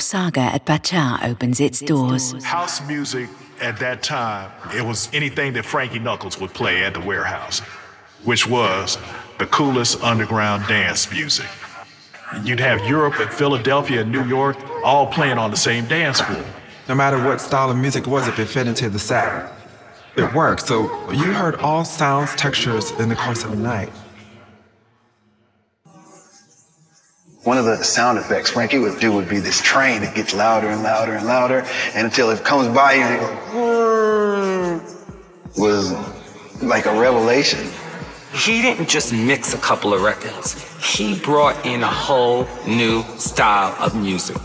Saga at Pacha opens its doors. House music at that time, it was anything that Frankie Knuckles would play at the warehouse, which was the coolest underground dance music. You'd have Europe and Philadelphia and New York all playing on the same dance floor. No matter what style of music it was, if it fit into the set, it worked. So you heard all sounds, textures in the course of the night. One of the sound effects Frankie would do would be this train that gets louder and louder and louder, and until it comes by you and it goes, was like a revelation. He didn't just mix a couple of records. He brought in a whole new style of music.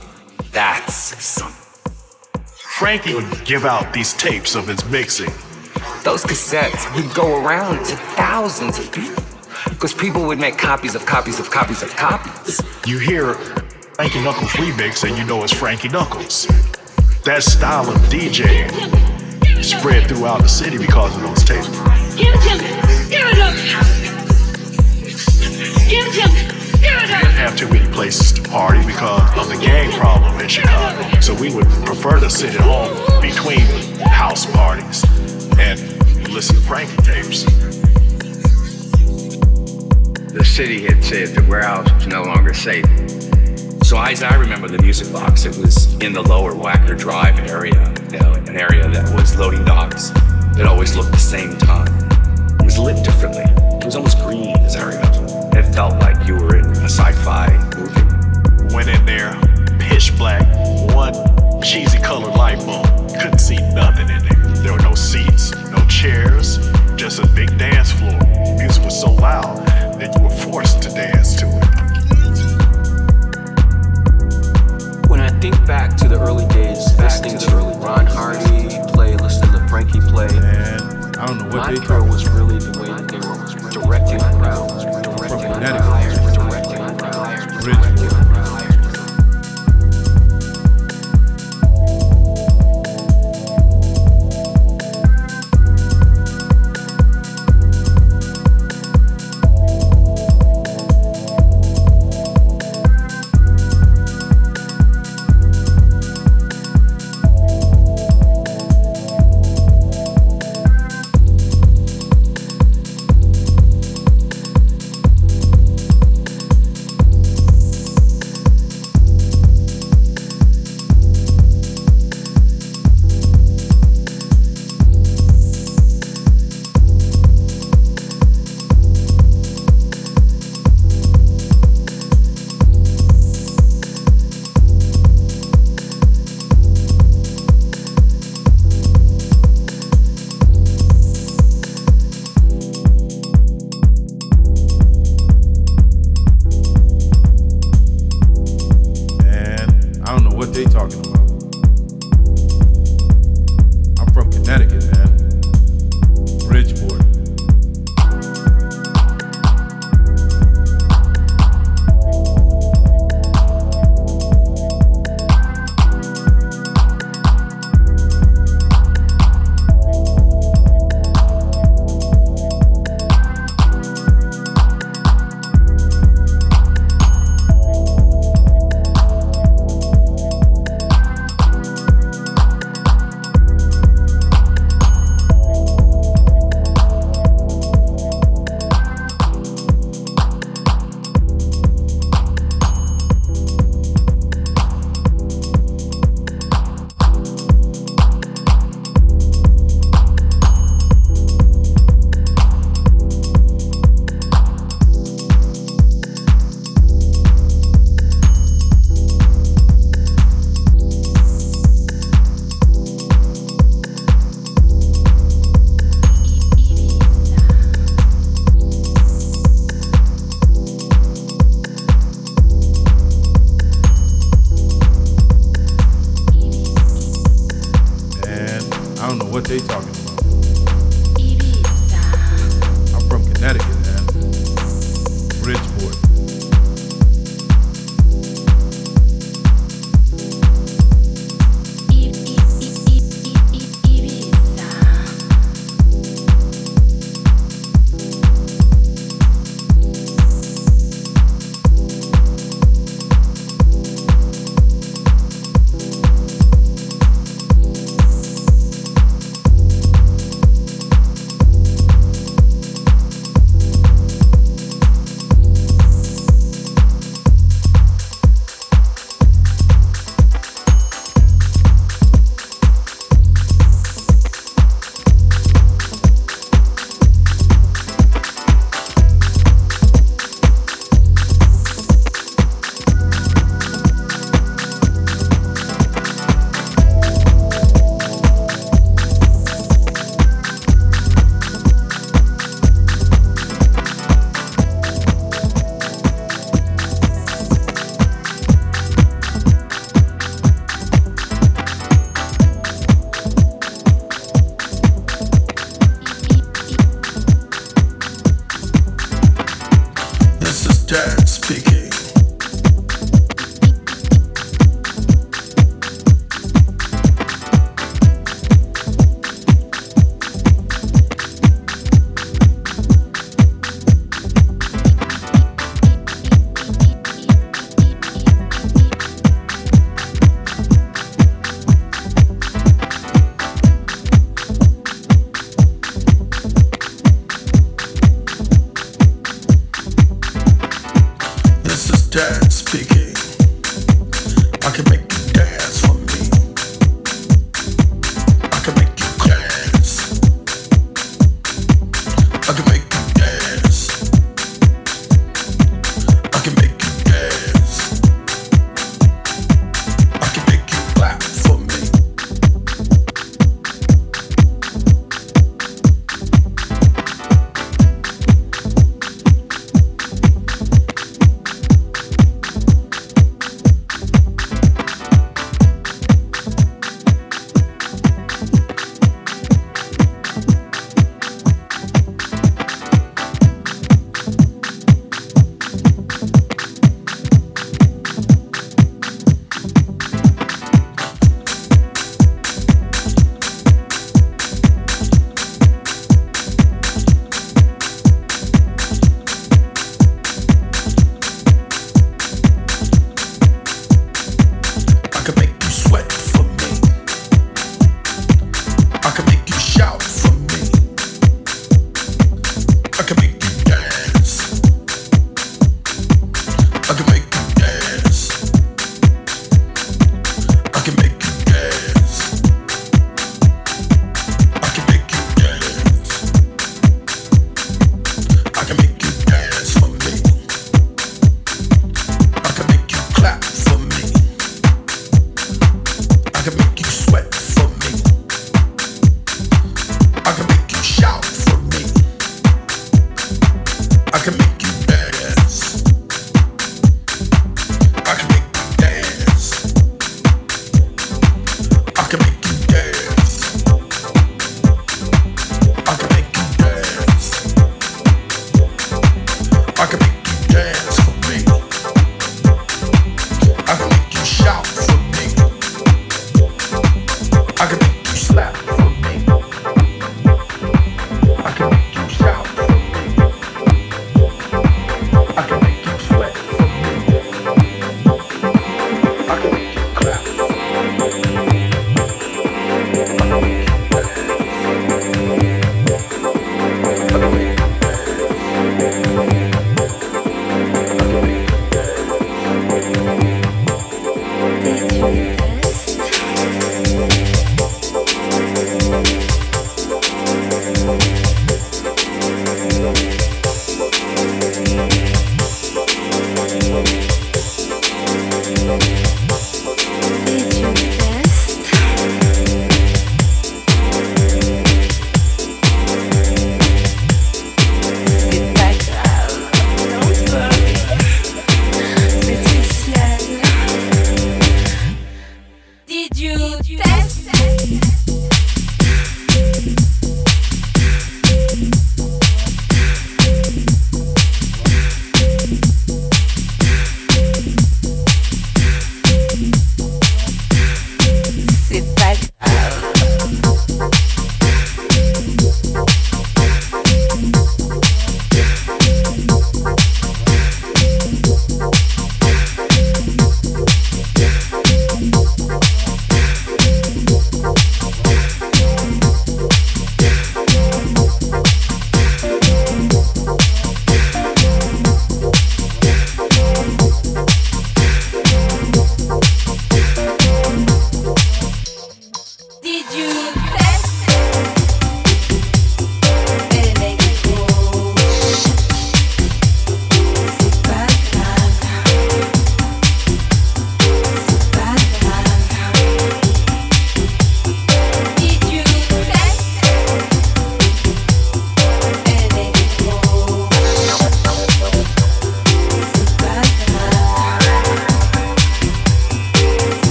That's something. Frankie would give out these tapes of his mixing. Those cassettes would go around to thousands of people because people would make copies of copies of copies of copies. You hear Frankie Knuckles remix and you know it's Frankie Knuckles. That style of DJing spread throughout the city because of those tapes. Give it to me. Give it up. Give it to me. Give it We didn't have too many places to party because of the gang problem in Chicago. So we would prefer to sit at home between house parties and listen to Frankie tapes. The city had said the warehouse was no longer safe. So as I remember the music box, it was in the lower Wacker Drive area, you know, an area that was loading docks. It always looked the same time. It was lit differently. It was almost green, as I remember. It felt like you were in a sci-fi movie. Went in there, pitch black, one cheesy colored light bulb. Couldn't see nothing in there. There were no seats,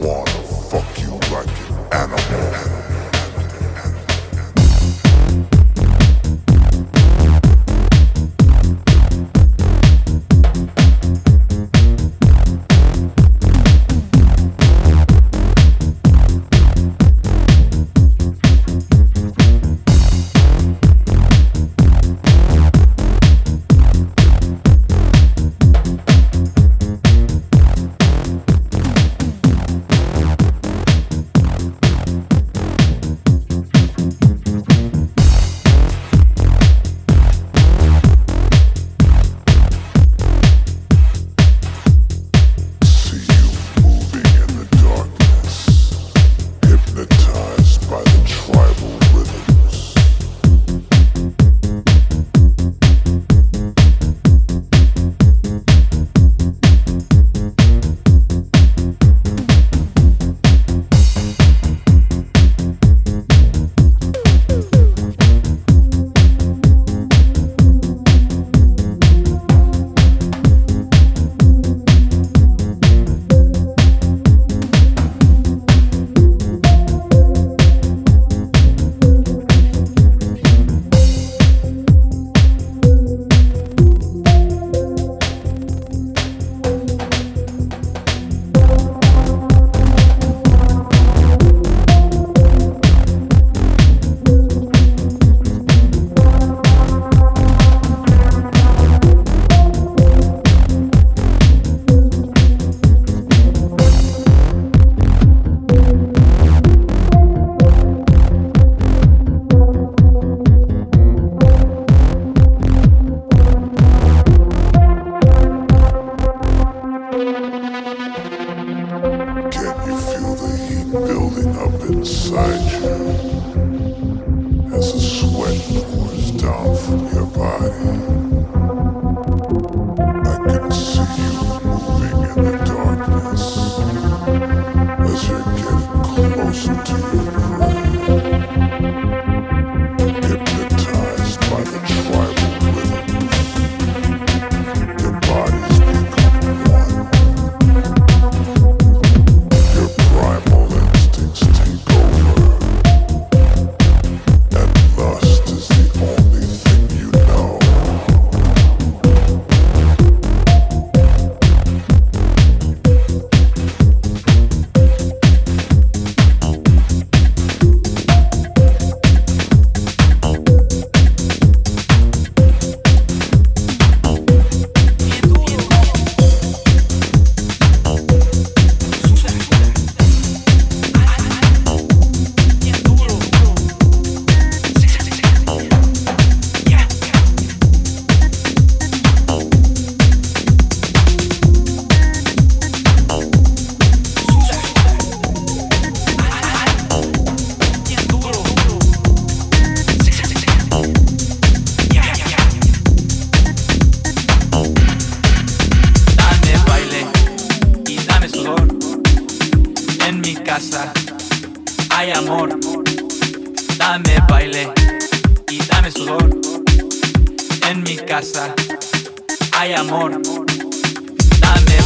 Your hay amor, dame.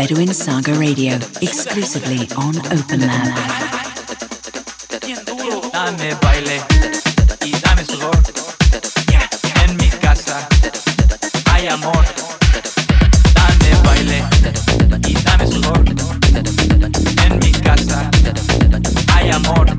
Bedouin Saga Radio, exclusively on Open Lab. Dame baile y dame sudor. En mi casa hay amor. Dame baile y dame sudor. En mi casa hay amor.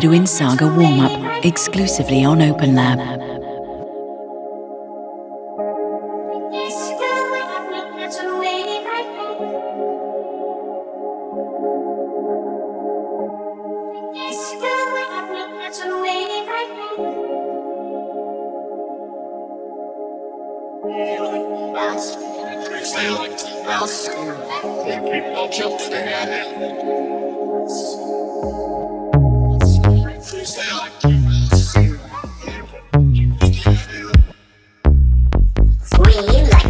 Bedouin Saga Warm Up exclusively on Open Lab. Tracy